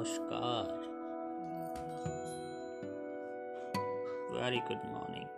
Namaskar. Very good morning.